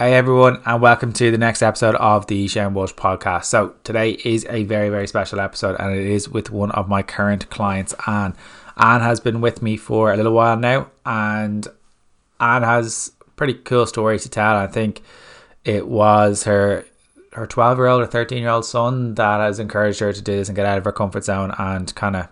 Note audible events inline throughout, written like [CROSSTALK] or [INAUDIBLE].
Hey everyone, and welcome to the next episode of the Shane Walsh podcast. So today is a very, very special episode, and it is with one of my current clients, Anne. Anne has been with me for a little while now, and Anne has pretty cool story to tell. I think it was her her twelve year old or thirteen year old son that has encouraged her to do this and get out of her comfort zone and kind of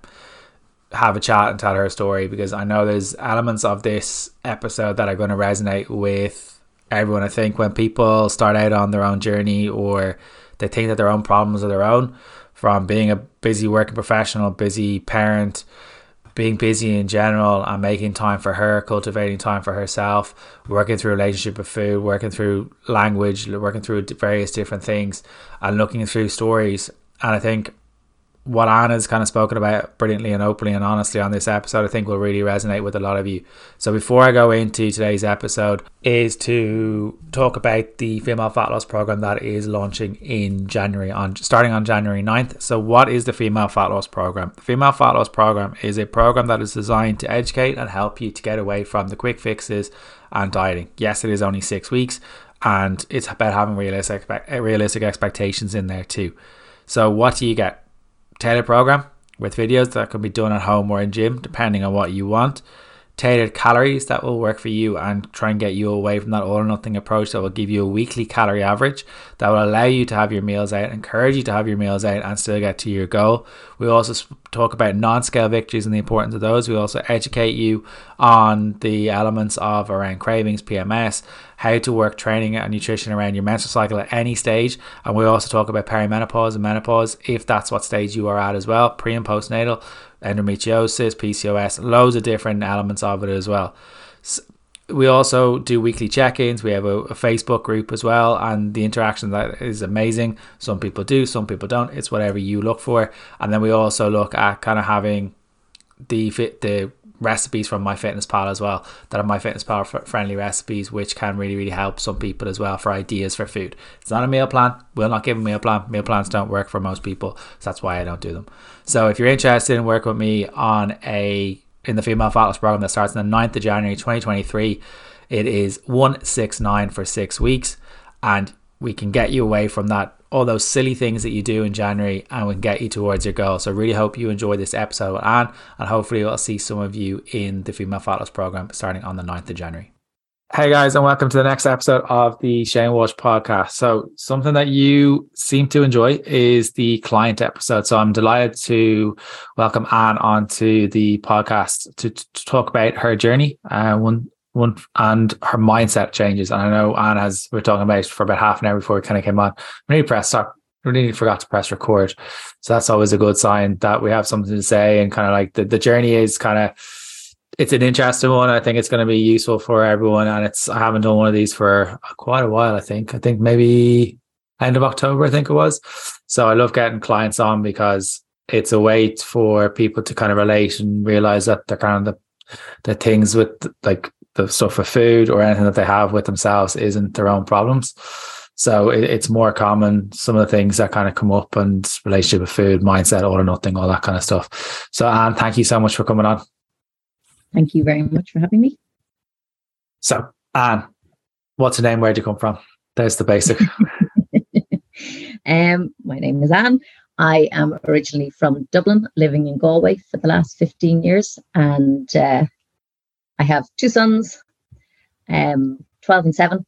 have a chat and tell her story because I know there's elements of this episode that are going to resonate with everyone. I think when people start out on their own journey or they think that their own problems are their own, from being a busy working professional, busy parent, being busy in general and making time for her, cultivating time for herself, working through relationship with food, working through language, working through various different things, and looking through stories. And I think what Anna's kind of spoken about brilliantly and openly and honestly on this episode, I think will really resonate with a lot of you. So before I go into today's episode, is to talk about the female fat loss program that is launching in January on starting on January 9th. So what is the female fat loss program? The female fat loss program is a program that is designed to educate and help you to get away from the quick fixes and dieting. Yes, it is only 6 weeks and it's about having realistic realistic expectations in there too. So what do you get? Tailored program with videos that can be done at home or in gym, depending on what you want. Tailored calories that will work for you and try and get you away from that all or nothing approach that will give you a weekly calorie average that will allow you to have your meals out, encourage you to have your meals out, and still get to your goal. We also talk about non scale victories and the importance of those. We also educate you on the elements of around cravings, PMS, how to work training and nutrition around your menstrual cycle at any stage. And we also talk about perimenopause and menopause if that's what stage you are at as well, pre and postnatal, endometriosis, PCOS, loads of different elements of it as well. We also do weekly check-ins. We have a, a, facebook group as well and the interaction that is amazing. Some people do some people don't. It's whatever you look for. And then we also look at kind of having the fit the recipes from MyFitnessPal as well that are MyFitnessPal friendly recipes which can really really help some people as well for ideas for food. It's not a meal plan. We'll not give a meal plan. Meal plans don't work for most people. So that's why i don't do them. So if you're interested in working with me on a in the female fat loss program that starts on the 9th of january 2023 it is 169 for six weeks and we can get you away from that all those silly things that you do in January and can get you towards your goal. So I really hope you enjoy this episode Anne and hopefully I'll see some of you in the Female Fat program starting on the 9th of January. Hey guys, and welcome to the next episode of the Shane Walsh podcast. So, something that you seem to enjoy is the client episode. So, I'm delighted to welcome Anne onto the podcast to, to talk about her journey. Uh, one one and her mindset changes. And I know Anne has we are talking about for about half an hour before we kind of came on. We need to press stop. We really forgot to press record. So that's always a good sign that we have something to say and kind of like the, the journey is kind of it's an interesting one. I think it's going to be useful for everyone. And it's I haven't done one of these for quite a while, I think. I think maybe end of October, I think it was. So I love getting clients on because it's a way for people to kind of relate and realize that they're kind of the the things with like the stuff for food or anything that they have with themselves isn't their own problems. So it, it's more common. Some of the things that kind of come up and relationship with food, mindset, all or nothing, all that kind of stuff. So Anne, thank you so much for coming on. Thank you very much for having me. So Anne, what's your name? Where'd you come from? There's the basic. [LAUGHS] um, my name is Anne. I am originally from Dublin, living in Galway for the last 15 years, and uh, I have two sons, um, 12 and 7.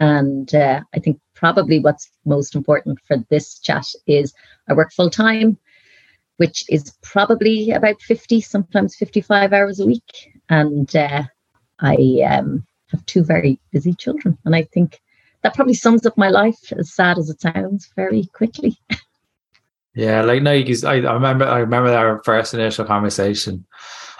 And uh, I think probably what's most important for this chat is I work full time, which is probably about 50, sometimes 55 hours a week. And uh, I um, have two very busy children. And I think that probably sums up my life, as sad as it sounds, very quickly. [LAUGHS] Yeah, like no, I, I remember I remember our first initial conversation,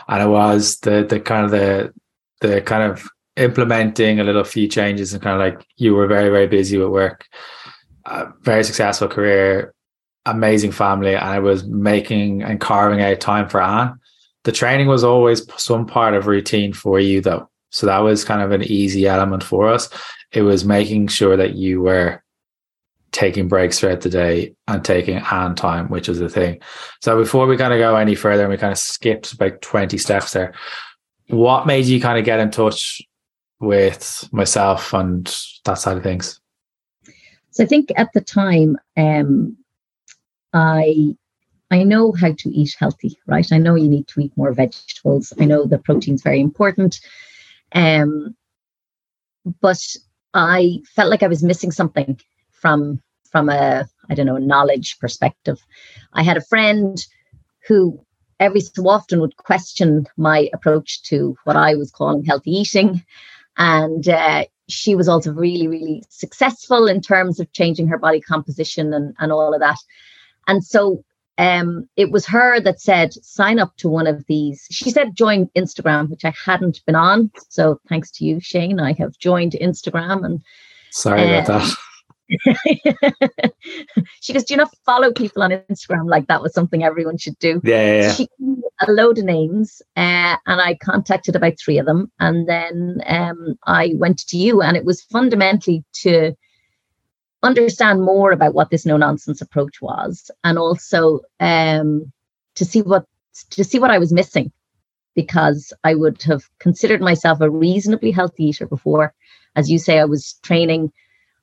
and it was the the kind of the the kind of implementing a little few changes and kind of like you were very very busy with work, very successful career, amazing family, and I was making and carving out time for Anne. The training was always some part of routine for you though, so that was kind of an easy element for us. It was making sure that you were taking breaks throughout the day and taking Anne time, which is the thing. So before we kind of go any further, and we kind of skipped about 20 steps there, what made you kind of get in touch with myself and that side of things? So I think at the time, um, I I know how to eat healthy, right? I know you need to eat more vegetables. I know the protein's very important. Um, but I felt like I was missing something from from a I don't know knowledge perspective. I had a friend who every so often would question my approach to what I was calling healthy eating, and uh, she was also really really successful in terms of changing her body composition and and all of that. And so um, it was her that said, sign up to one of these. She said, join Instagram, which I hadn't been on. So thanks to you, Shane, I have joined Instagram. And sorry uh, about that. [LAUGHS] she goes, Do you not follow people on Instagram? Like that was something everyone should do. Yeah. yeah. She a load of names uh, and I contacted about three of them. And then um, I went to you, and it was fundamentally to understand more about what this no nonsense approach was and also um, to see what to see what I was missing because I would have considered myself a reasonably healthy eater before. As you say, I was training,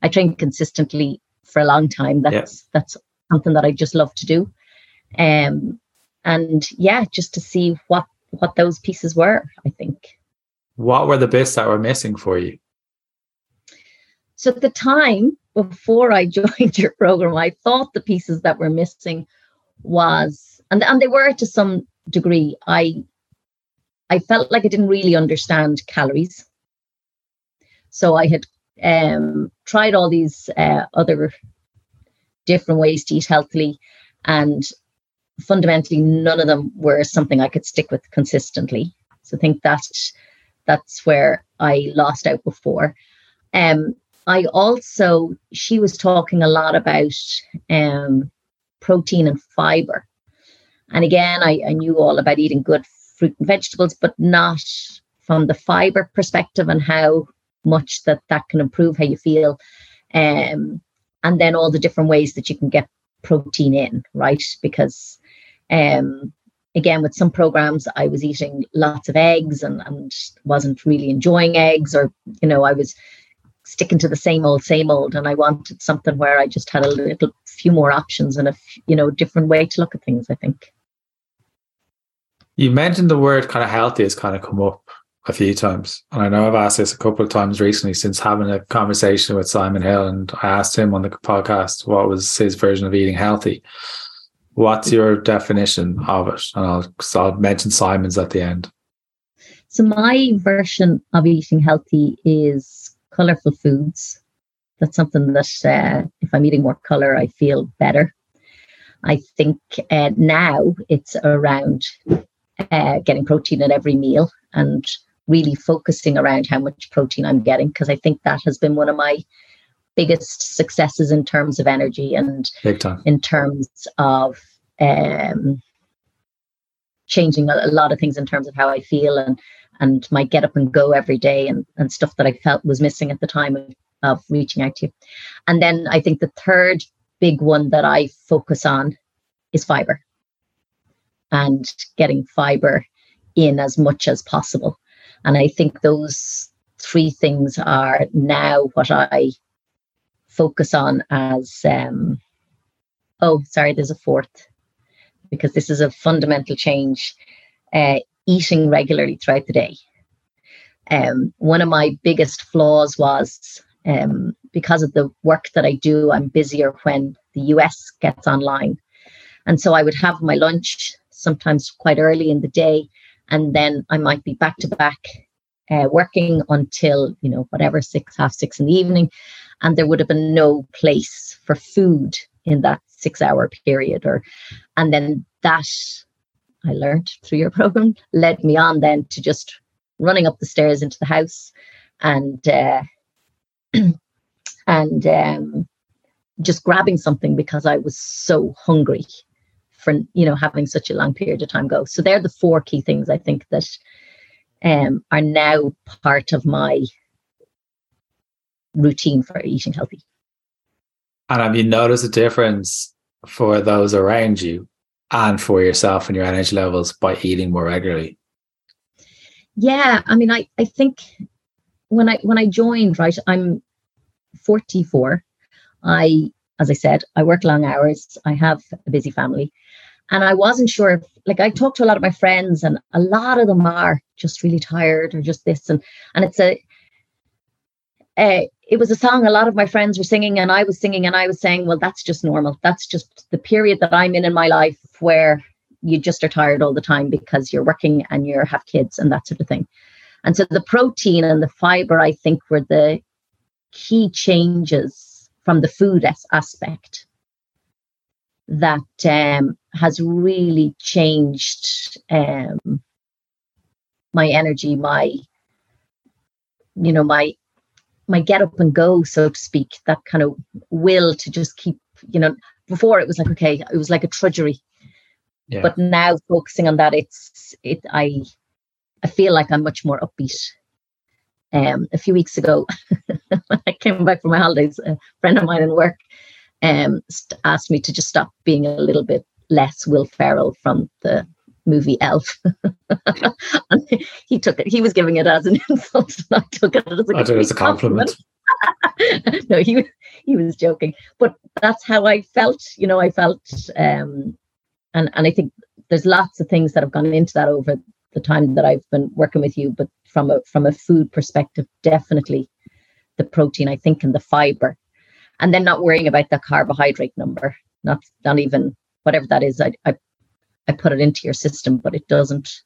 I trained consistently for a long time. That's that's something that I just love to do. Um, and yeah, just to see what what those pieces were, I think. What were the bits that were missing for you? So at the time, before I [LAUGHS] joined your program, I thought the pieces that were missing was, and, and they were to some degree, I I felt like I didn't really understand calories. So I had um, tried all these uh, other different ways to eat healthily, and fundamentally, none of them were something I could stick with consistently. So I think that's that's where I lost out before. Um, I also, she was talking a lot about um, protein and fiber. And again, I, I knew all about eating good fruit and vegetables, but not from the fiber perspective and how much that that can improve how you feel. Um, and then all the different ways that you can get protein in, right? Because um, again, with some programs, I was eating lots of eggs and, and wasn't really enjoying eggs, or, you know, I was sticking to the same old, same old. And I wanted something where I just had a little few more options and a you know different way to look at things. I think. You mentioned the word kind of healthy has kind of come up a few times, and I know I've asked this a couple of times recently since having a conversation with Simon Hill, and I asked him on the podcast what was his version of eating healthy. What's your definition of it? And I'll, I'll mention Simon's at the end. So my version of eating healthy is colorful foods. That's something that uh, if I'm eating more color, I feel better. I think uh, now it's around uh, getting protein at every meal and really focusing around how much protein I'm getting because I think that has been one of my biggest successes in terms of energy and in terms of um, changing a, lot of things in terms of how I feel and and my get up and go every day and, and stuff that I felt was missing at the time of, of reaching out to you. And then I think the third big one that I focus on is fiber and getting fiber in as much as possible. And I think those three things are now what I focus on as um, oh sorry there's a fourth because this is a fundamental change uh, eating regularly throughout the day. Um, one of my biggest flaws was um, because of the work that I do, I'm busier when the US gets online. And so I would have my lunch sometimes quite early in the day, and then I might be back to back uh, working until, you know, whatever, six, half six in the evening. And there would have been no place for food in that six hour period. Or, and then that I learned through your [LAUGHS] program led me on then to just running up the stairs into the house and uh, [CLEARS THROAT] and um, just grabbing something because I was so hungry for you know having such a long period of time go. So they're the four key things I think that um, are now part of my routine for eating healthy. And have you noticed a difference for those around you and for yourself and your energy levels by eating more regularly? Yeah, I mean, I, I think when I when I joined, right, I'm 44. I, as I said, I work long hours. I have a busy family. And I wasn't sure if, like, I talked to a lot of my friends, and a lot of them are just really tired or just this. And, and it's a, uh, it was a song a lot of my friends were singing, and I was singing, and I was saying, well, that's just normal. That's just the period that I'm in in my life where you just are tired all the time because you're working and you have kids and that sort of thing. And so the protein and the fiber, I think, were the key changes from the food as- aspect that um, has really changed um, my energy, my you know my my get up and go, so to speak. That kind of will to just keep you know. Before it was like okay, it was like a trudgery, yeah. but now focusing on that, it's it. I I feel like I'm much more upbeat. Um, a few weeks ago, when [LAUGHS] I came back from my holidays, a friend of mine in work um, asked me to just stop being a little bit less Will Ferrell from the movie Elf. [LAUGHS] and he took it, he was giving it as an [LAUGHS] insult, and I took it as a, I took it as a compliment. compliment. [LAUGHS] no, he he was joking, but that's how I felt. You know, I felt, um, and and I think there's lots of things that have gone into that over the time that I've been working with you. But from a from a food perspective, definitely the protein, I think, and the fiber and then not worrying about the carbohydrate number not not even whatever that is I, I i put it into your system but it doesn't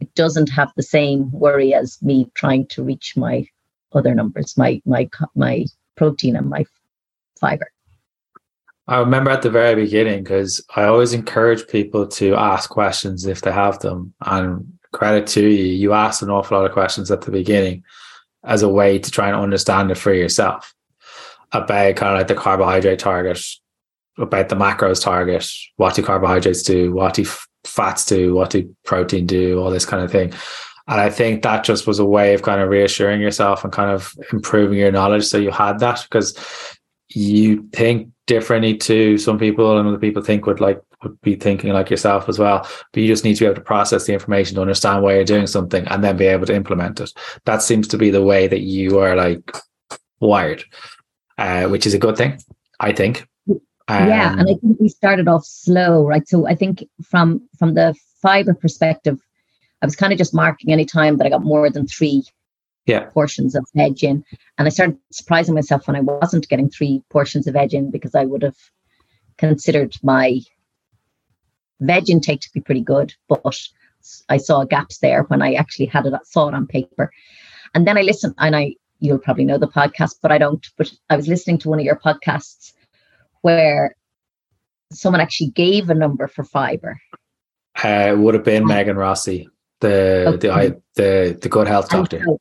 it doesn't have the same worry as me trying to reach my other numbers my my my protein and my fiber I remember at the very beginning because I always encourage people to ask questions if they have them. And credit to you, you asked an awful lot of questions at the beginning as a way to try and understand it for yourself about kind of like the carbohydrate target, about the macros target, what do carbohydrates do, what do fats do, what do protein do, all this kind of thing. And I think that just was a way of kind of reassuring yourself and kind of improving your knowledge. So you had that because you think differently to some people and other people think would like would be thinking like yourself as well. But you just need to be able to process the information to understand why you're doing something and then be able to implement it. That seems to be the way that you are like wired uh, which is a good thing, I think. Um, yeah, and I think we started off slow, right? So I think from from the fiber perspective, I was kind of just marking any time that I got more than three yeah. portions of veg in. And I started surprising myself when I wasn't getting three portions of veg in because I would have considered my veg intake to be pretty good, but I saw gaps there when I actually had it saw it on paper. And then I listened and I you'll probably know the podcast, but I don't. But I was listening to one of your podcasts where someone actually gave a number for fiber. Uh, it would have been Megan Rossi, the okay. the I, the the good health doctor. So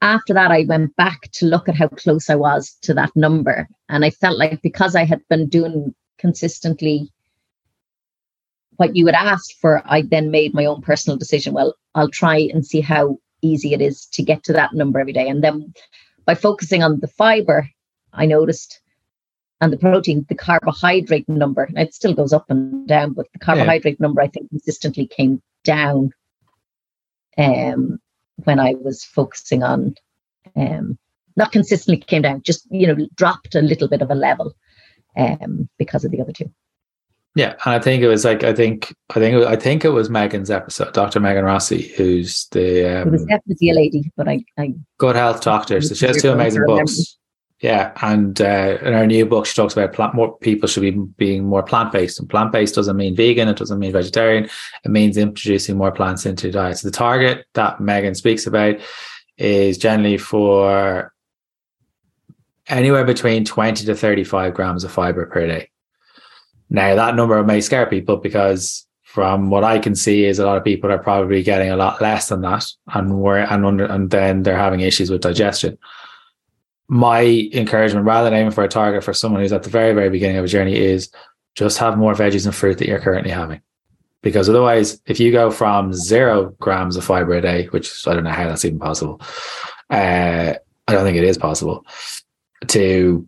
after that, I went back to look at how close I was to that number, and I felt like because I had been doing consistently what you had asked for, I then made my own personal decision. Well, I'll try and see how easy it is to get to that number every day. And then by focusing on the fiber, I noticed and the protein, the carbohydrate number, it still goes up and down, but the carbohydrate yeah. number I think consistently came down um, when I was focusing on um, not consistently came down, just you know, dropped a little bit of a level um, because of the other two. Yeah, and I think it was like I think I think was, I think it was Megan's episode, Dr. Megan Rossi, who's the um, it was definitely a lady, but I, I good health doctor. So she has two amazing books. Yeah, and uh, in her new book, she talks about plant, more people should be being more plant based, and plant based doesn't mean vegan, it doesn't mean vegetarian, it means introducing more plants into your diet. So the target that Megan speaks about is generally for anywhere between twenty to thirty five grams of fiber per day. Now that number may scare people because from what I can see is a lot of people are probably getting a lot less than that and we're and under and then they're having issues with digestion. My encouragement, rather than aiming for a target for someone who's at the very, very beginning of a journey, is just have more veggies and fruit that you're currently having. Because otherwise, if you go from zero grams of fiber a day, which I don't know how that's even possible, uh, I don't think it is possible, to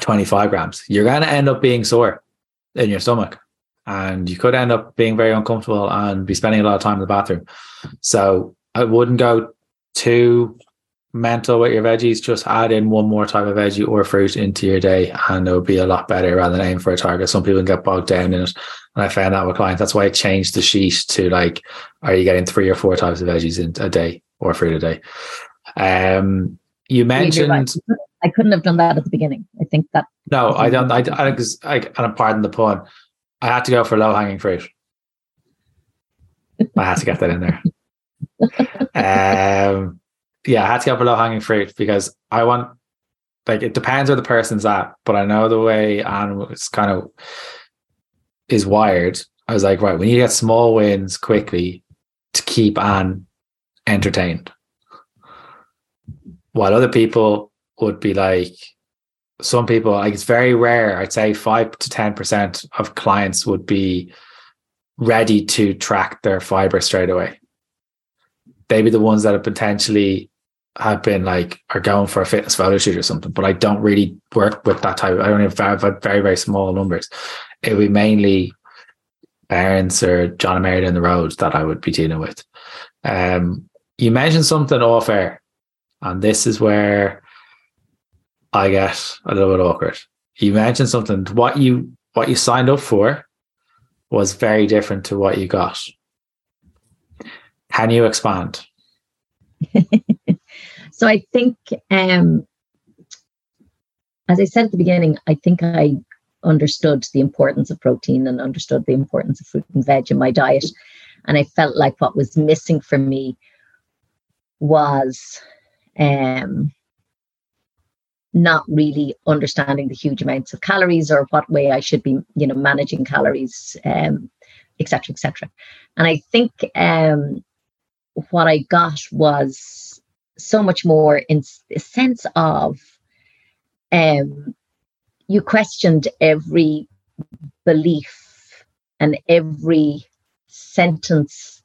25 grams, you're going to end up being sore in your stomach and you could end up being very uncomfortable and be spending a lot of time in the bathroom. So I wouldn't go too mental with your veggies, just add in one more type of veggie or fruit into your day and it'll be a lot better rather than aim for a target. Some people get bogged down in it. And I found that with clients. That's why I changed the sheet to like, are you getting three or four types of veggies in a day or fruit a day? Um, you mentioned. Right. I couldn't have done that at the beginning. I think that. No, I don't. I, I, I, and pardon the pun. I had to go for low hanging fruit. I had to get that in there. [LAUGHS] um, yeah, I had to go for low hanging fruit because I want, like, it depends where the person's at, but I know the way Anne was kind of is wired. I was like, right, we need to get small wins quickly to keep Anne entertained. While other people would be like, some people, like it's very rare, I'd say five to 10% of clients would be ready to track their fiber straight away. They'd be the ones that have potentially have been like are going for a fitness shoot or something, but I don't really work with that type. Of, I don't have very, very, very small numbers. It would be mainly parents or John and Mary down the road that I would be dealing with. Um, you mentioned something off air, and this is where I get a little bit awkward. You mentioned something. What you what you signed up for was very different to what you got. Can you expand? [LAUGHS] so I think, um, as I said at the beginning, I think I understood the importance of protein and understood the importance of fruit and veg in my diet. And I felt like what was missing for me was um, not really understanding the huge amounts of calories or what way I should be, you know, managing calories, um, et cetera, et cetera. And I think um, what I got was so much more in a sense of um, you questioned every belief and every sentence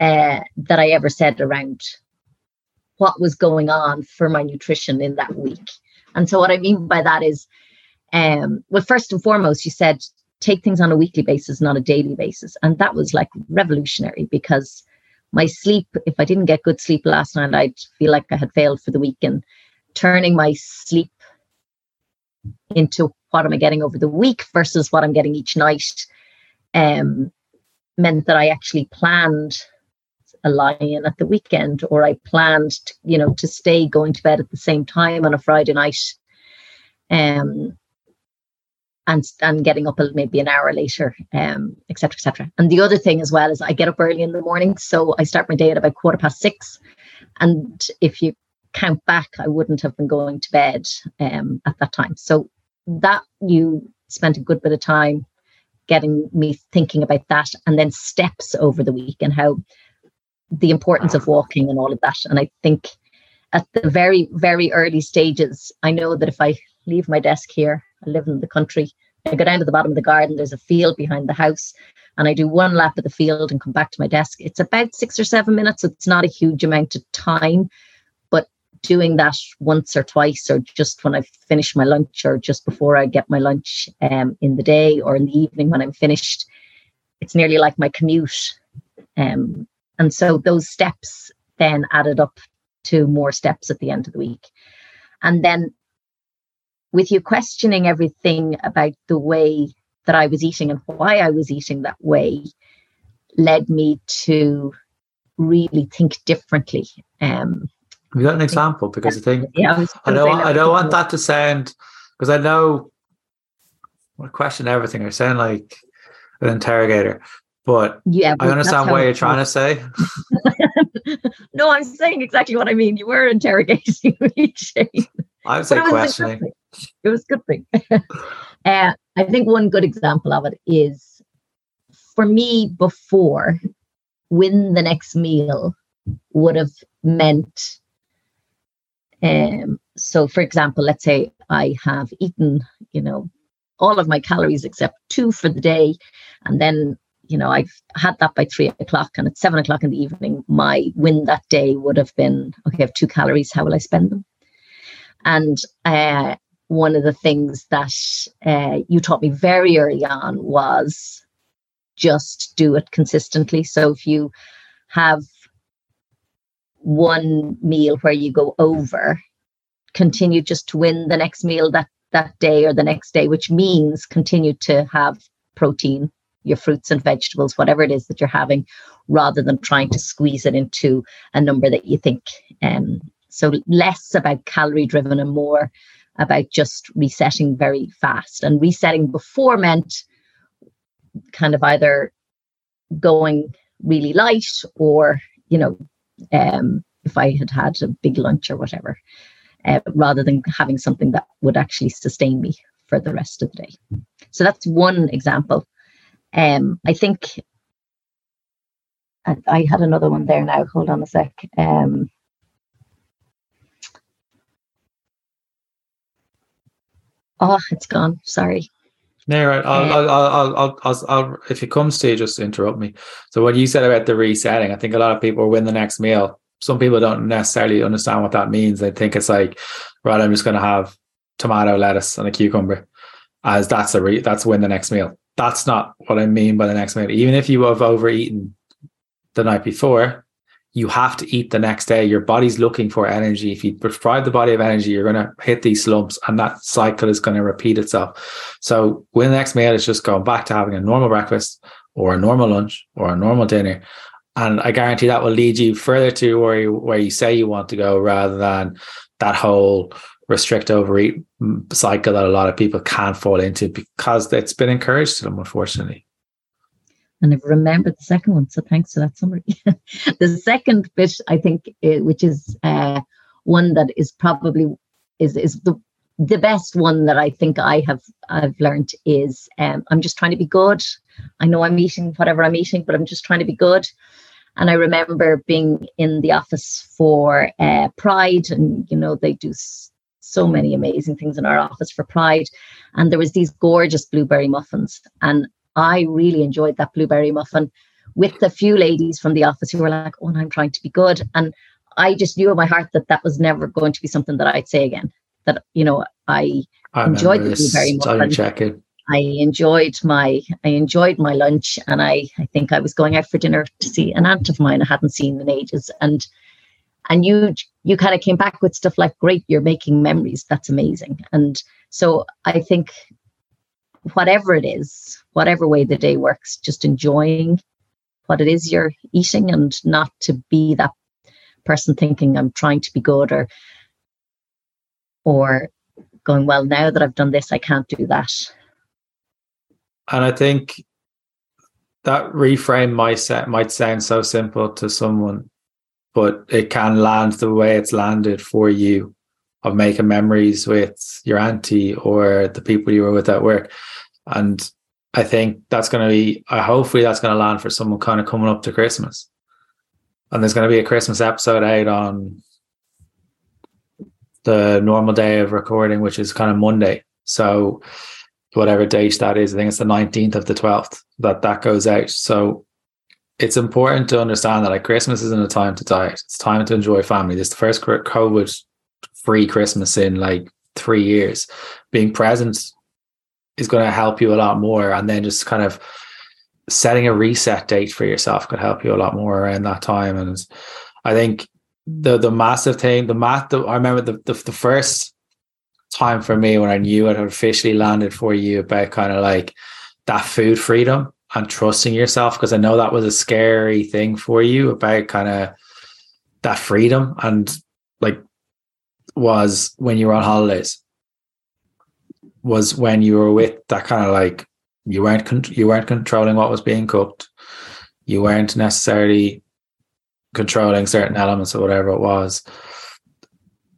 uh, that I ever said around what was going on for my nutrition in that week. And so, what I mean by that is, um, well, first and foremost, you said take things on a weekly basis, not a daily basis. And that was like revolutionary because my sleep, if I didn't get good sleep last night, I'd feel like I had failed for the week. And turning my sleep into what am I getting over the week versus what I'm getting each night um, meant that I actually planned a lie-in at the weekend or I planned, to, you know, to stay going to bed at the same time on a Friday night. Um, and and getting up maybe an hour later, um, et cetera, et cetera. And the other thing as well is I get up early in the morning, so I start my day at about quarter past six. And if you count back, I wouldn't have been going to bed um, at that time. So that you spent a good bit of time getting me thinking about that, and then steps over the week and how the importance of walking and all of that. And I think at the very, very early stages, I know that if I leave my desk here, I live in the country, I go down to the bottom of the garden, there's a field behind the house, and I do one lap of the field and come back to my desk. It's about six or seven minutes. It's not a huge amount of time, but doing that once or twice, or just when I finish my lunch, or just before I get my lunch um, in the day or in the evening when I'm finished, it's nearly like my commute. Um, and so those steps then added up to more steps at the end of the week. And then with you questioning everything about the way that I was eating and why I was eating that way led me to really think differently. Um, Have you got an example? Because I think yeah, I, I don't I don't want that to sound because I know I question everything. I sound like an interrogator. But yeah, I understand what you're trying to say. [LAUGHS] no, I'm saying exactly what I mean. You were interrogating [LAUGHS] me, Shane. I would say questioning. [LAUGHS] It was a good thing. [LAUGHS] uh, I think one good example of it is for me before, win the next meal would have meant um, so for example, let's say I have eaten, you know, all of my calories except two for the day, and then you know, I've had that by three o'clock and at seven o'clock in the evening, my win that day would have been okay, I have two calories, how will I spend them? And uh, one of the things that uh, you taught me very early on was just do it consistently. So if you have one meal where you go over, continue just to win the next meal that that day or the next day, which means continue to have protein, your fruits and vegetables, whatever it is that you're having, rather than trying to squeeze it into a number that you think. Um, so less about calorie driven and more about just resetting very fast. And resetting before meant kind of either going really light or, you know, um, if I had had a big lunch or whatever, uh, rather than having something that would actually sustain me for the rest of the day. So that's one example. Um, I think I, I, had another one there now. Hold on a sec. Um, oh, it's gone. Sorry. No, right. I'll, I'll, I'll, I'll, I'll, I'll, if it comes to you, just interrupt me. So what you said about the resetting, I think a lot of people win the next meal. Some people don't necessarily understand what that means. They think it's like, right, I'm just going to have tomato, lettuce, and a cucumber, as that's a re- that's win the next meal. That's not what I mean by the next meal. Even if you have overeaten the night before, you have to eat the next day. Your body's looking for energy. If you deprive the body of energy, you're going to hit these slumps and that cycle is going to repeat itself. So when the next meal is just going back to having a normal breakfast or a normal lunch or a normal dinner. And I guarantee that will lead you further to where you, where you say you want to go rather than that whole restrict overeat cycle that a lot of people can't fall into because it's been encouraged to them, unfortunately and I've remembered the second one. So thanks for that summary. [LAUGHS] the second bit, I think, which is uh, one that is probably is is the the best one that I think I have I've learned is um, I'm just trying to be good. I know I'm eating whatever I'm eating, but I'm just trying to be good. And I remember being in the office for uh, Pride, and you know they do so many amazing things in our office for Pride, and there was these gorgeous blueberry muffins, and I really enjoyed that blueberry muffin with a few ladies from the office who were like, "Oh, and I'm trying to be good," and I just knew in my heart that that was never going to be something that I'd say again. That you know, I, I enjoyed the blueberry muffin. I enjoyed my I enjoyed my lunch, and I I think I was going out for dinner to see an aunt of mine I hadn't seen in ages, and and you you kind of came back with stuff like, "Great, you're making memories. That's amazing." And so I think whatever it is, whatever way the day works, just enjoying what it is you're eating and not to be that person thinking I'm trying to be good or or going, well, now that I've done this, I can't do that. And I think that reframe mindset might sound so simple to someone, but it can land the way it's landed for you of making memories with your auntie or the people you were with at work. And I think that's going to be, uh, hopefully, that's going to land for someone kind of coming up to Christmas. And there's going to be a Christmas episode out on the normal day of recording, which is kind of Monday. So, whatever date that is, I think it's the 19th of the 12th that that goes out. So, it's important to understand that like Christmas isn't a time to diet. It's time to enjoy family. This is the first COVID free Christmas in like three years. Being present is going to help you a lot more. And then just kind of setting a reset date for yourself could help you a lot more around that time. And I think the the massive thing, the math, the, I remember the, the, the first time for me when I knew it had officially landed for you about kind of like that food freedom and trusting yourself because I know that was a scary thing for you about kind of that freedom and like was when you were on holidays was when you were with that kind of like you weren't con- you weren't controlling what was being cooked. You weren't necessarily controlling certain elements or whatever it was.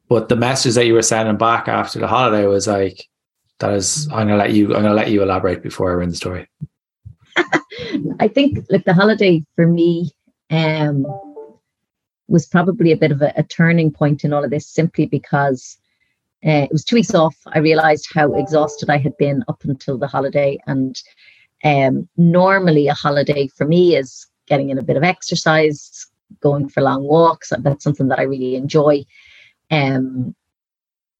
But the message that you were sending back after the holiday was like that is i'm gonna let you i'm gonna let you elaborate before i read the story. [LAUGHS] I think like the holiday for me um was probably a bit of a, a turning point in all of this simply because uh, it was two weeks off. I realized how exhausted I had been up until the holiday. And um, normally, a holiday for me is getting in a bit of exercise, going for long walks. That's something that I really enjoy. Um,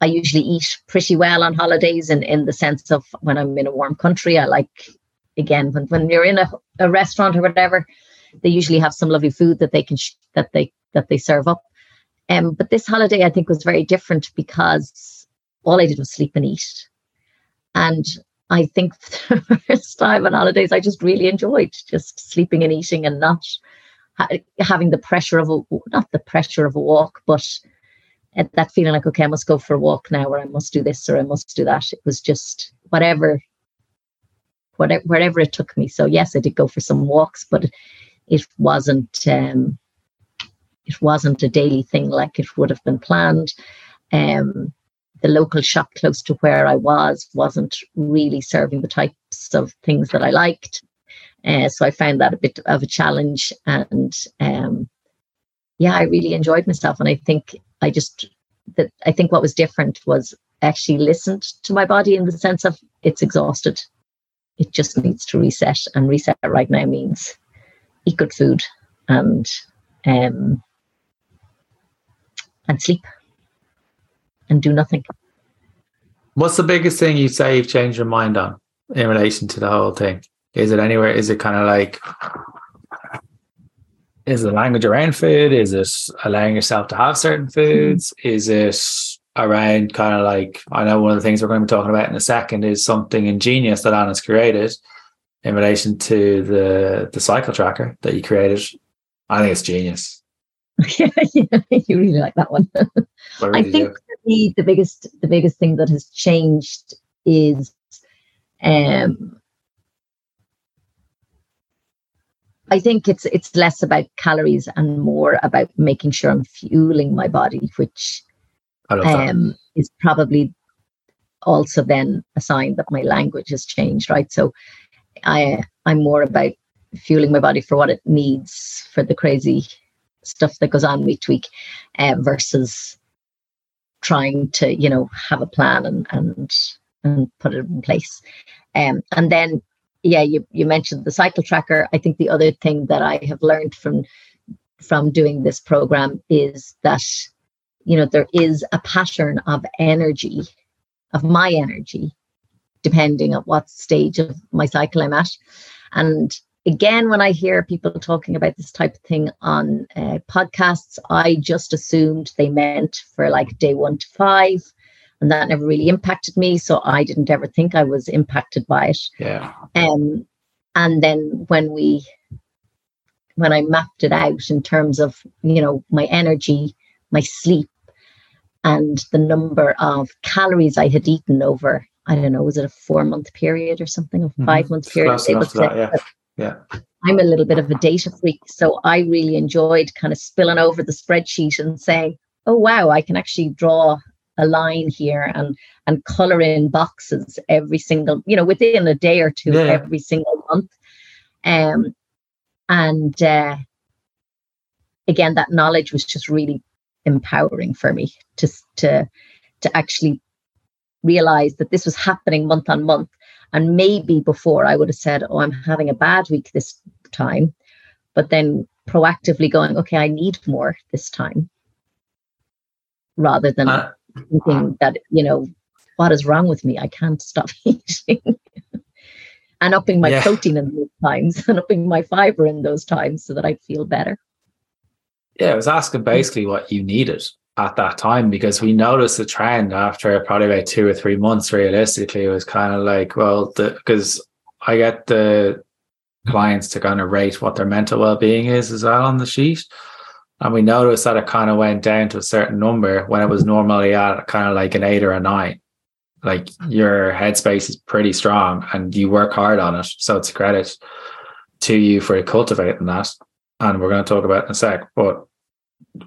I usually eat pretty well on holidays, in, in the sense of when I'm in a warm country, I like, again, when, when you're in a, a restaurant or whatever, they usually have some lovely food that they can sh- that they that they serve up Um, but this holiday, I think, was very different because all I did was sleep and eat. And I think [LAUGHS] the first time on holidays, I just really enjoyed just sleeping and eating and not ha- having the pressure of a, not the pressure of a walk, but that feeling like, okay, I must go for a walk now, or I must do this, or I must do that. It was just whatever, whatever, wherever it took me. So yes, I did go for some walks, but it wasn't, um, it wasn't a daily thing like it would have been planned. Um, the local shop close to where I was wasn't really serving the types of things that I liked. Uh, so I found that a bit of a challenge. And um, yeah, I really enjoyed myself. And I think I just, that I think what was different was actually listened to my body in the sense of it's exhausted. It just needs to reset. And reset right now means eat good food and um, and sleep and do nothing. What's the biggest thing you say you've changed your mind on in relation to the whole thing? Is it anywhere? Is it kind of like, is the language around food? Is it allowing yourself to have certain foods? Is it around kind of like, I know one of the things we're going to be talking about in a second is something ingenious that Anna's created in relation to the, the cycle tracker that you created. I think it's genius. [LAUGHS] yeah, you really like that one. [LAUGHS] I, think the, the biggest the biggest thing that has changed is um I think it's it's less about calories and more about making sure I'm fueling my body, which um, is probably also then a sign that my language has changed, right? So I I'm more about fueling my body for what it needs for the crazy stuff that goes on week to week uh, versus trying to you know have a plan and and and put it in place. Um, and then yeah you, you mentioned the cycle tracker. I think the other thing that i have learned from from doing this program is that you know there is a pattern of energy of my energy depending on what stage of my cycle i'm at. And again, when I hear people talking about this type of thing on uh, podcasts, I just assumed they meant for like day one to five. And that never really impacted me. So I didn't ever think I was impacted by it. Yeah. Um, and then when we, when I mapped it out in terms of, you know, my energy, my sleep, and the number of calories I had eaten over, I don't know, was it a four month period or something, a mm-hmm. five month period? That, yeah. Yeah. I'm a little bit of a data freak. So I really enjoyed kind of spilling over the spreadsheet and saying, oh, wow, I can actually draw a line here and and color in boxes every single, you know, within a day or two yeah. every single month. Um, and uh, again, that knowledge was just really empowering for me to to to actually realize that this was happening month on month and maybe before I would have said, oh, I'm having a bad week this time. But then proactively going, okay, I need more this time rather than uh, thinking that, you know, what is wrong with me? I can't stop [LAUGHS] eating. and upping my yeah. protein in those times and upping my fiber in those times so that I feel better. Yeah, I was asking basically what you needed at that time because we noticed the trend after probably about two or three months realistically it was kind of like well because i get the clients to kind of rate what their mental well-being is as well on the sheet? And we noticed that it kind of went down to a certain number when it was normally at kind of like an eight or a nine. Like your headspace is pretty strong and you work hard on it so it's a credit to you for cultivating that. And we're going to talk about in a sec but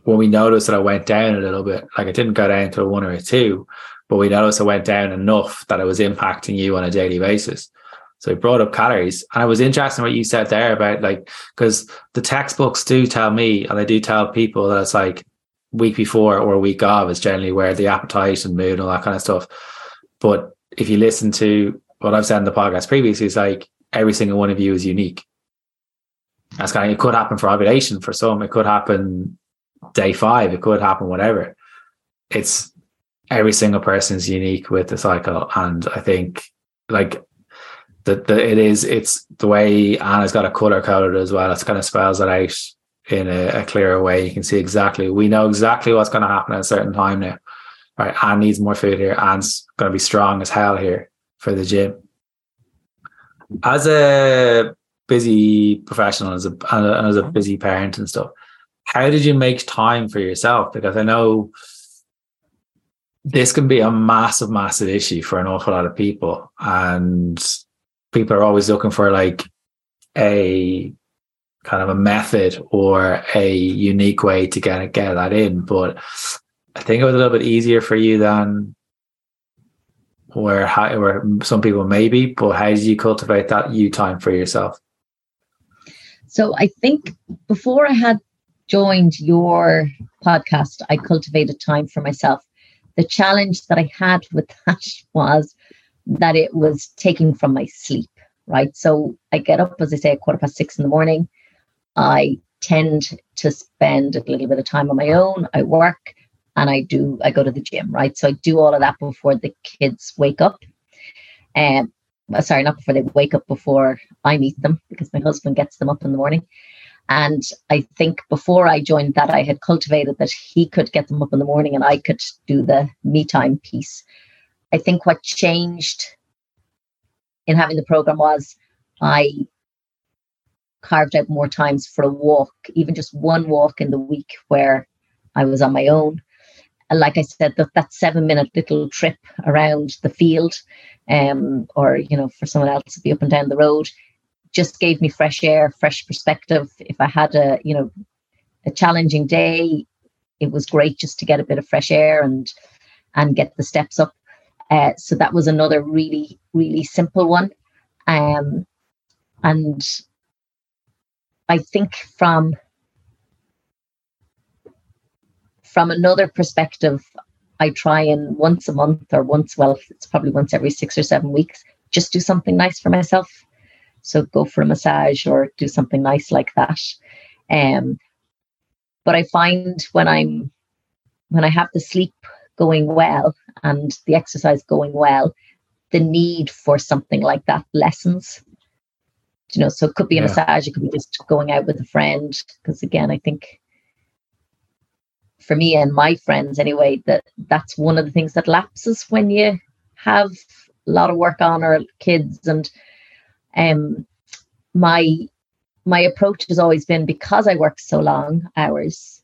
when we noticed that I went down a little bit, like it didn't go down to a one or a two, but we noticed I went down enough that it was impacting you on a daily basis. So we brought up calories. And it was interesting what you said there about like, because the textbooks do tell me, and they do tell people that it's like week before or week of is generally where the appetite and mood and all that kind of stuff. But if you listen to what I've said in the podcast previously, it's like every single one of you is unique. That's kind of, it could happen for ovulation for some, it could happen day five, it could happen, whatever. It's every single person is unique with the cycle. And I think like the it is it's the way Anna's got a color coded as well. It's kind of spells it out in a, a clearer way. You can see exactly, we know exactly what's going to happen at a certain time now. Right. Anne needs more food here. Anne's going to be strong as hell here for the gym. As a busy professional, as a, and as a busy parent and stuff, how did you make time for yourself? Because I know this can be a massive, massive issue for an awful lot of people. And people are always looking for like a kind of a method or a unique way to get get that in. But I think it was a little bit easier for you than where where some people maybe. But how did you cultivate that you time for yourself? So I think before I had joined your podcast, I cultivated time for myself. The challenge that I had with [LAUGHS] that was that it was taking from my sleep, right? So I get up, as I say, at quarter past six in the morning. I tend to spend a little bit of time on my own. I work and I do, I go to the gym, right? So I do all of that before the kids wake up. Um, sorry, not before they wake up, before I meet them, because my husband gets them up in the morning. And I think before I joined that, I had cultivated that he could get them up in the morning and I could do the me time piece. I think what changed in having the program was I carved out more times for a walk, even just one walk in the week where I was on my own. And like I said, that, that seven minute little trip around the field, um, or you know, for someone else to be up and down the road, just gave me fresh air, fresh perspective. If I had a, you know, a challenging day, it was great just to get a bit of fresh air and and get the steps up. Uh, so that was another really, really simple one. Um, and I think from from another perspective, I try and once a month or once, well, it's probably once every six or seven weeks, just do something nice for myself. So go for a massage or do something nice like that. Um, but I find when I'm when I have the sleep going well and the exercise going well, the need for something like that lessens. You know, so it could be a yeah. massage, it could be just going out with a friend. Because again, I think for me and my friends anyway, that that's one of the things that lapses when you have a lot of work on or kids and um, my my approach has always been because I work so long hours,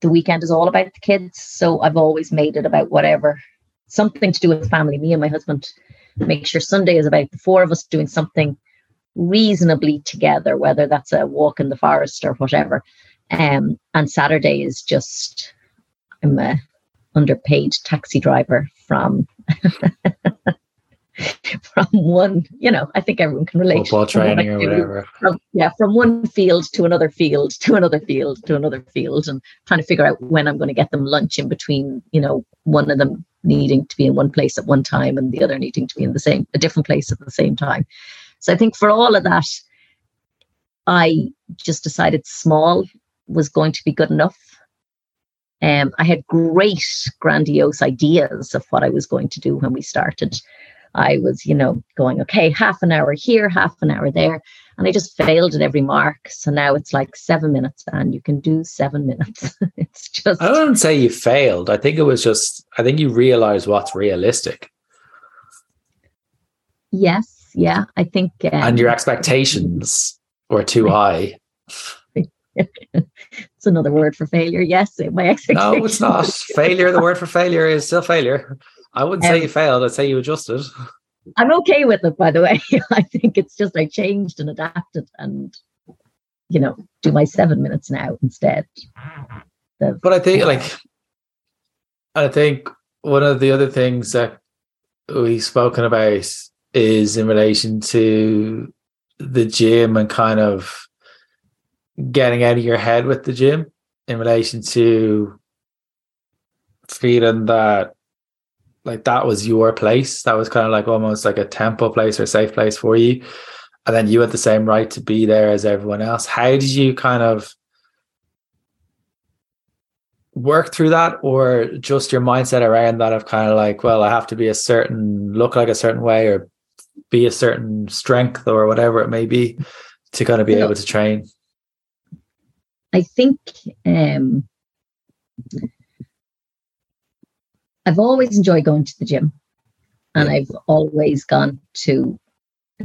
the weekend is all about the kids. So I've always made it about whatever, something to do with family. Me and my husband make sure Sunday is about the four of us doing something reasonably together, whether that's a walk in the forest or whatever. Um, and Saturday is just I'm a underpaid taxi driver from [LAUGHS] one, you know, I think everyone can relate. Football training or whatever. From, yeah, from one field to another field to another field to another field, and trying to figure out when I'm going to get them lunch in between. You know, one of them needing to be in one place at one time and the other needing to be in the same a different place at the same time. So I think for all of that, I just decided small was going to be good enough. Um, I had great, grandiose ideas of what I was going to do when we started. I was, you know, going, okay, half an hour here, half an hour there. And I just failed at every mark. So now it's like seven minutes and you can do seven minutes. [LAUGHS] it's just. I wouldn't say you failed. I think it was just, I think you realize what's realistic. Yes. Yeah. I think. Um, and your expectations were too [LAUGHS] high. it's another word for failure. Yes. My expectations. No, it's not. failure, the word for failure is still failure. I wouldn't um, say you failed. I'd say you adjusted. I'm okay with it, by the way. [LAUGHS] I think it's just I changed and adapted and, you know, do my seven minutes now instead. Of, but I think, like, I think one of the other things that we've spoken about is in relation to the gym and kind of getting out of your head with the gym in relation to feeling that like that was your place. That was kind of like almost like a temple place or safe place for you. And then you had the same right to be there as everyone else. How did you kind of work through that or just your mindset around that of kind of like, well, I have to be a certain look like a certain way or be a certain strength or whatever it may be to kind of be able to train? I think um, I've always enjoyed going to the gym, and yeah. I've always gone to.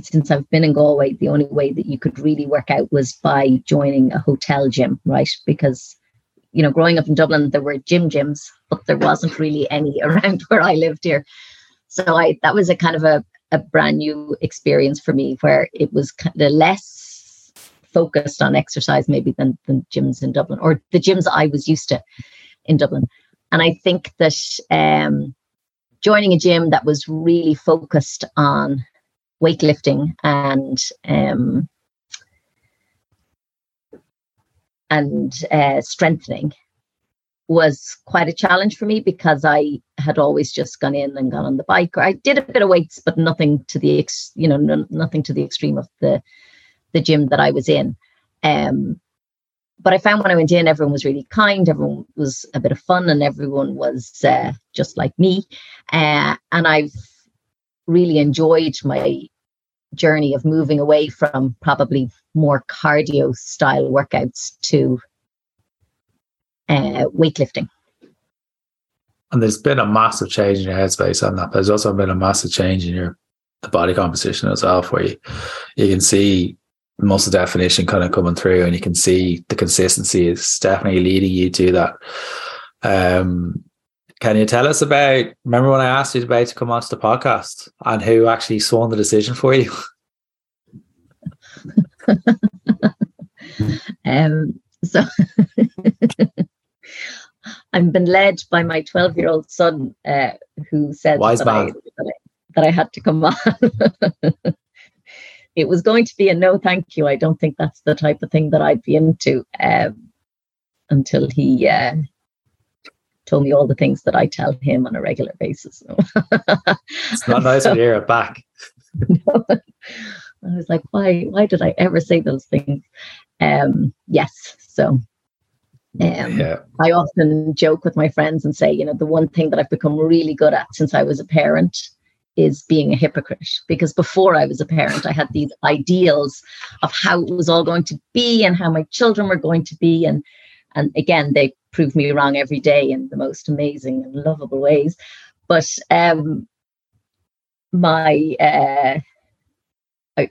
Since I've been in Galway, the only way that you could really work out was by joining a hotel gym, right? Because you know, growing up in Dublin, there were gym gyms, but there wasn't really any [LAUGHS] around where I lived here. So I that was a kind of a, a brand new experience for me where it was kind of less focused on exercise maybe than, than gyms in Dublin or the gyms I was used to in Dublin. And I think that um, joining a gym that was really focused on weightlifting and um, and uh, strengthening was quite a challenge for me because I had always just gone in and gone on the bike. Or I did a bit of weights, but nothing to the ex, you know, nothing to the extreme of the the gym that I was in. Um, but I found when I went in, everyone was really kind. Everyone was a bit of fun, and everyone was uh, just like me. Uh, and I've really enjoyed my journey of moving away from probably more cardio style workouts to uh, weightlifting. And there's been a massive change in your headspace on that. There's also been a massive change in your the body composition as well, where you you can see muscle definition kind of coming through, and you can see the consistency is definitely leading you to that. Um, can you tell us about? Remember when I asked you about to come onto the podcast, and who actually swung the decision for you? [LAUGHS] um, so [LAUGHS] I've been led by my 12 year old son, uh, who said Wise that, man. I, that, I, that I had to come on. [LAUGHS] it was going to be a no thank you. I don't think that's the type of thing that I'd be into um, until he uh, told me all the things that I tell him on a regular basis. [LAUGHS] it's not nice so, to hear it back. no, [LAUGHS] I was like, why? Why did I ever say those things? Um, yes, so um, yeah. I often joke with my friends and say, you know, the one thing that I've become really good at since I was a parent is being a hypocrite. Because before I was a parent, I had these ideals of how it was all going to be and how my children were going to be. And and again, they prove me wrong every day in the most amazing and lovable ways. But um, my uh,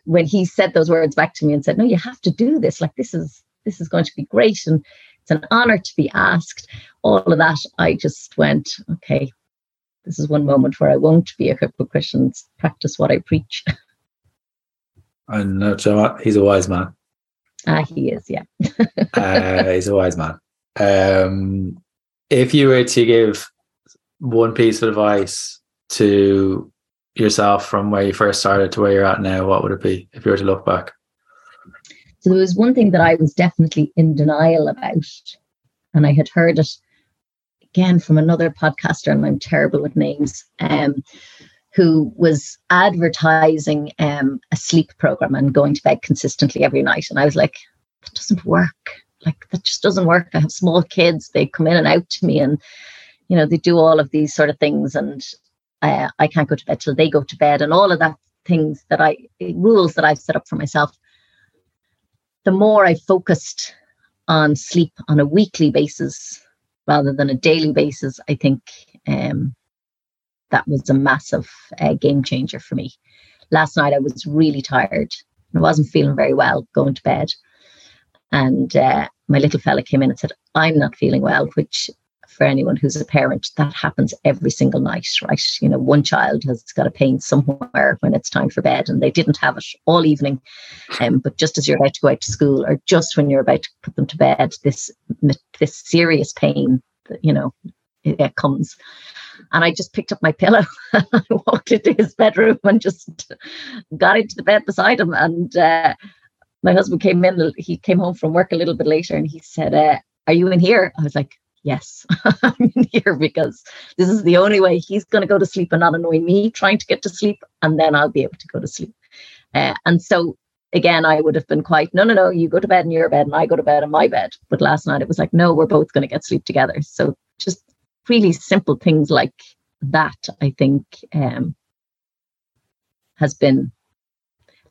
when he said those words back to me and said, "No, you have to do this. Like this is this is going to be great." And it's an honor to be asked. All of that, I just went, okay, this is one moment where I won't be a hypocrite and practice what I preach. [LAUGHS] And uh, he's a wise man. Ah, he is, yeah. [LAUGHS] uh, he's a wise man. Um, if you were to give one piece of advice to yourself from where you first started to where you're at now, what would it be if you were to look back? So there was one thing that I was definitely in denial about, and I had heard it again from another podcaster, and I'm terrible with names, um, who was advertising um, a sleep program and going to bed consistently every night. And I was like, that doesn't work. Like that just doesn't work. I have small kids; they come in and out to me, and you know they do all of these sort of things, and uh, I can't go to bed till they go to bed, and all of that things that I rules that I've set up for myself the more I focused on sleep on a weekly basis rather than a daily basis, I think um, that was a massive uh, game changer for me. Last night I was really tired. I wasn't feeling very well going to bed. And uh, my little fella came in and said, I'm not feeling well, which for anyone who's a parent, that happens every single night, right? You know, one child has got a pain somewhere when it's time for bed and they didn't have it all evening. Um, but just as you're about to go out to school or just when you're about to put them to bed, this this serious pain, you know, it, it comes. And I just picked up my pillow [LAUGHS] and I walked into his bedroom and just got into the bed beside him. And uh, my husband came in, he came home from work a little bit later and he said, uh, Are you in here? I was like, yes, [LAUGHS] I'm here because this is the only way he's going to go to sleep and not annoy me trying to get to sleep, and then I'll be able to go to sleep. Uh, and so again, I would have been quite, no, no, no, you go to bed in your bed and I go to bed in my bed. But last night it was like, no, we're both going to get sleep together. So just really simple things like that, I think, um, has been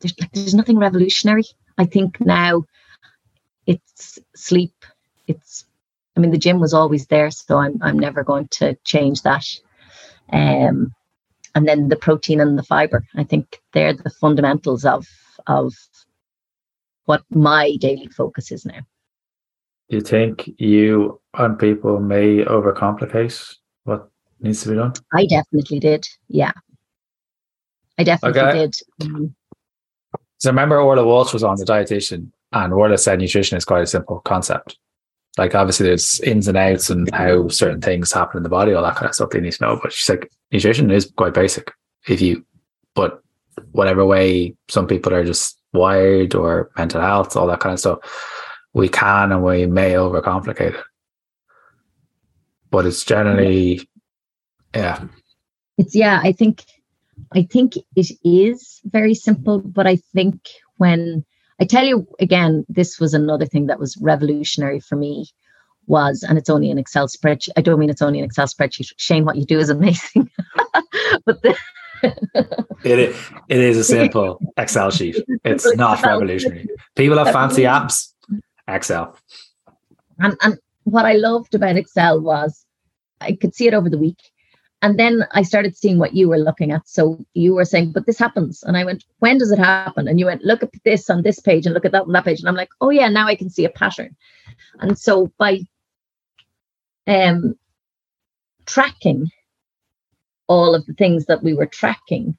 there's like there's nothing revolutionary. I think now it's sleep it's I mean the gym was always there, so I'm I'm never going to change that. Um, and then the protein and the fiber. I think they're the fundamentals of of what my daily focus is now. Do you think you and people may overcomplicate what needs to be done? I definitely did. Yeah. I definitely okay. did. Um, so remember Orla Walsh was on the dietitian and Orla said nutrition is quite a simple concept. Like obviously there's ins and outs and how certain things happen in the body, all that kind of stuff they need to know. But she's like, nutrition is quite basic. If you but whatever way some people are just wired or mental health, all that kind of stuff, we can and we may overcomplicate it. But it's generally yeah. It's yeah, I think I think it is very simple, but I think when I tell you again, this was another thing that was revolutionary for me was, and it's only an Excel spreadsheet. I don't mean it's only an Excel spreadsheet. Shane, what you do is amazing. [LAUGHS] but the [LAUGHS] it is, it is a simple Excel sheet. It's not revolutionary. People have fancy apps. Excel. And and what I loved about Excel was I could see it over the week. And then I started seeing what you were looking at. So you were saying, but this happens. And I went, when does it happen? And you went, look at this on this page and look at that on that page. And I'm like, oh yeah, now I can see a pattern. And so by um, tracking all of the things that we were tracking,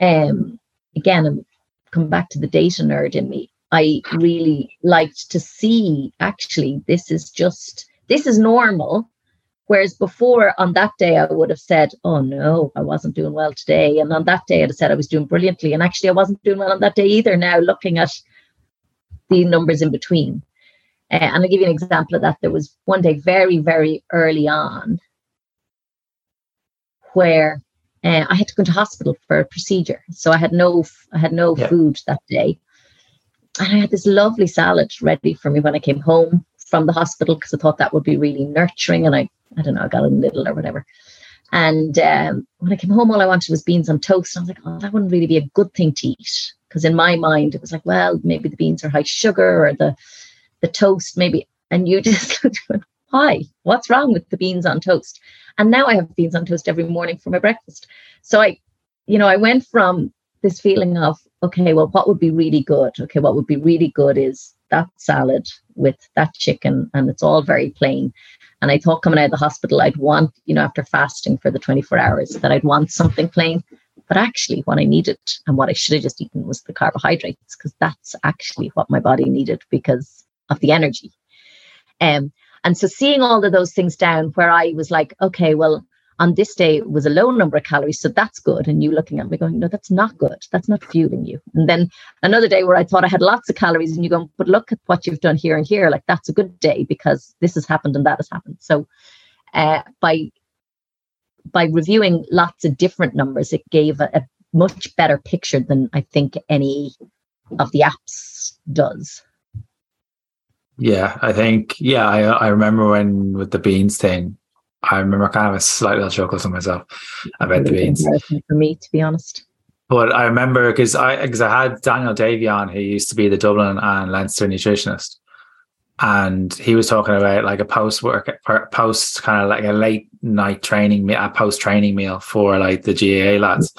um, again, I'm come back to the data nerd in me. I really liked to see actually this is just this is normal Whereas before, on that day, I would have said, Oh no, I wasn't doing well today. And on that day, I'd have said I was doing brilliantly. And actually, I wasn't doing well on that day either. Now, looking at the numbers in between. Uh, and I'll give you an example of that. There was one day very, very early on where uh, I had to go to hospital for a procedure. So I had no, I had no yeah. food that day. And I had this lovely salad ready for me when I came home from the hospital because I thought that would be really nurturing. And I I don't know, I got a little or whatever. And um, when I came home, all I wanted was beans on toast. And I was like, oh, that wouldn't really be a good thing to eat. Because in my mind, it was like, well, maybe the beans are high sugar or the the toast, maybe. And you [LAUGHS] just why? What's wrong with the beans on toast? And now I have beans on toast every morning for my breakfast. So I, you know, I went from this feeling of, okay, well, what would be really good? Okay, what would be really good is that salad with that chicken, and it's all very plain. And I thought coming out of the hospital, I'd want, you know, after fasting for the 24 hours, that I'd want something plain. But actually, what I needed and what I should have just eaten was the carbohydrates, because that's actually what my body needed because of the energy. Um, and so seeing all of those things down where I was like, okay, well, on this day was a low number of calories so that's good. And you looking at me going no that's not good. That's not fueling you. And then another day where i thought i had lots of calories and you go but look at what you've done here and here. Like that's a good day because this has happened and that has happened. So uh, by by reviewing lots of different numbers it gave a, a much better picture than i think any of the apps does. Yeah i think yeah i, I remember when with the beans thing I remember kind of a slight little chuckle to myself about the beans. For me, to be honest. But I remember because I because I had Daniel Davey on, who used to be the Dublin and Leinster nutritionist, and he was talking about like a post work post kind of like a late night training a post training meal for like the GAA lads.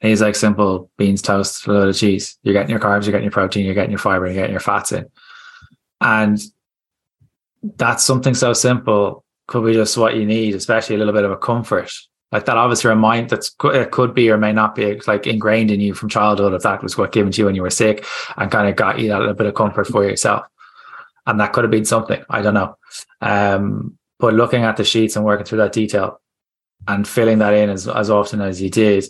And he's like simple beans toast, a load of cheese. You're getting your carbs, you're getting your protein, you're getting your fiber, you're getting your fats in, and that's something so simple could be just what you need, especially a little bit of a comfort. Like that, obviously, remind that's it could be or may not be like ingrained in you from childhood if that was what given to you when you were sick and kind of got you that little bit of comfort for yourself. And that could have been something. I don't know. Um, but looking at the sheets and working through that detail and filling that in as, as often as you did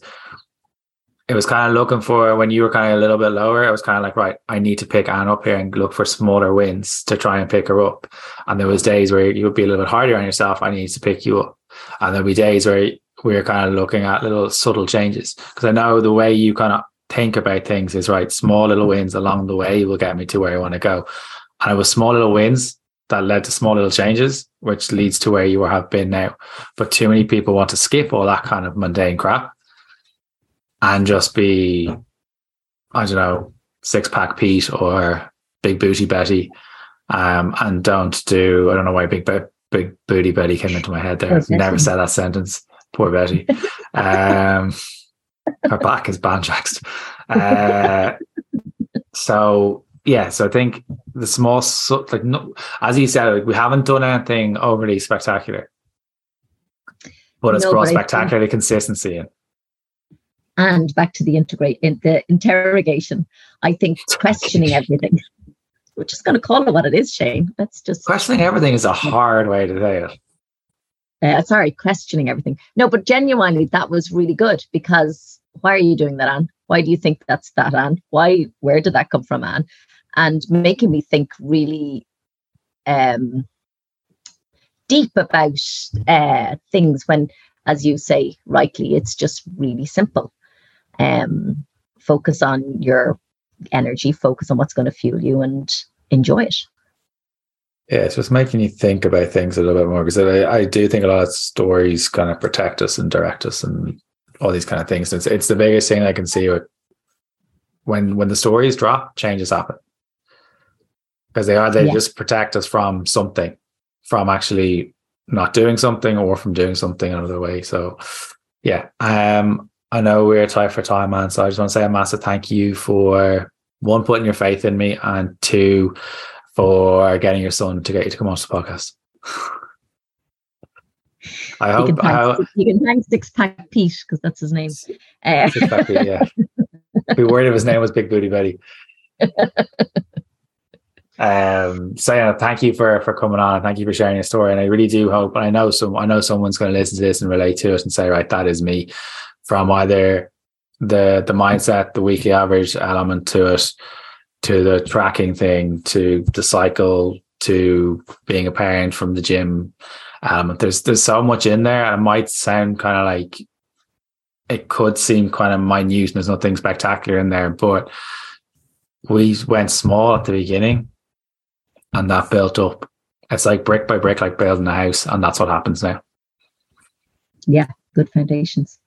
it was kind of looking for when you were kind of a little bit lower. It was kind of like, right, I need to pick Anne up here and look for smaller wins to try and pick her up. And there was days where you would be a little bit harder on yourself. I need to pick you up. And there'll be days where we are kind of looking at little subtle changes because I know the way you kind of think about things is right. Small little wins along the way will get me to where I want to go. And it was small little wins that led to small little changes, which leads to where you have been now. But too many people want to skip all that kind of mundane crap and just be, I don't know, six pack Pete or big booty Betty Um, and don't do, I don't know why big, big booty Betty came into my head there. I've never said that sentence. Poor Betty. [LAUGHS] um, her back is banjaxed. Uh, so yeah, so I think the small, like no, as you said, like, we haven't done anything overly spectacular, but it's no, brought spectacular consistency in. And back to the integrate in the interrogation, I think [LAUGHS] questioning everything. We're just going to call it what it is, Shane. Let's just questioning everything is a hard way to say it. Uh, sorry, questioning everything. No, but genuinely, that was really good because why are you doing that, Anne? Why do you think that's that, Anne? Why? Where did that come from, Anne? And making me think really um, deep about uh, things when, as you say rightly, it's just really simple. Um, focus on your energy, focus on what's going to fuel you, and enjoy it. Yeah, so it's just making you think about things a little bit more because I, I do think a lot of stories kind of protect us and direct us and all these kind of things. It's it's the biggest thing I can see with when when the stories drop, changes happen because they are they yeah. just protect us from something, from actually not doing something or from doing something another way. So yeah, um, I know we're tight for time, man. So I just want to say a massive thank you for one putting your faith in me and two for getting your son to get you to come on to the podcast. I hope. You can thank, I, you can thank Six Pack Pete because that's his name. Uh, Six Pack Pete, yeah. Be worried if his name was Big Booty Betty. [LAUGHS] um. So yeah, thank you for for coming on and thank you for sharing your story. And I really do hope. And I know some. I know someone's going to listen to this and relate to it and say, right, that is me. From either the the mindset, the weekly average element to it, to the tracking thing, to the cycle, to being a parent from the gym um, there's there's so much in there, and it might sound kind of like it could seem kind of minute. And there's nothing spectacular in there, but we went small at the beginning, and that built up. It's like brick by brick, like building a house, and that's what happens now. Yeah, good foundations.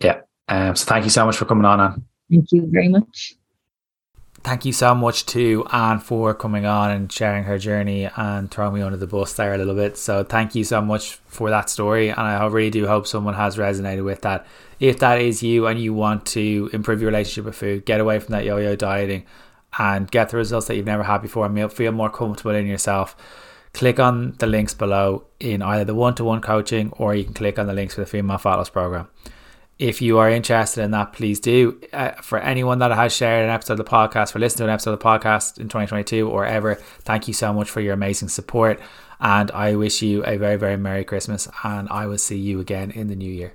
Yeah. Um, so thank you so much for coming on, Anne. Thank you very much thank you so much to Anne for coming on and sharing her journey and throwing me under the bus there a little bit. So thank you so much for that story, and I really do hope someone has resonated with that. If that is you and you want to improve your relationship with food, get away from that yo-yo dieting, and get the results that you've never had before, and feel more comfortable in yourself. Click on the links below in either the one-to-one coaching, or you can click on the links for the female fat loss program if you are interested in that, please do. Uh, for anyone that has shared an episode of the podcast, for listening to an episode of the podcast in 2022 or ever, thank you so much for your amazing support. And I wish you a very, very Merry Christmas. And I will see you again in the new year.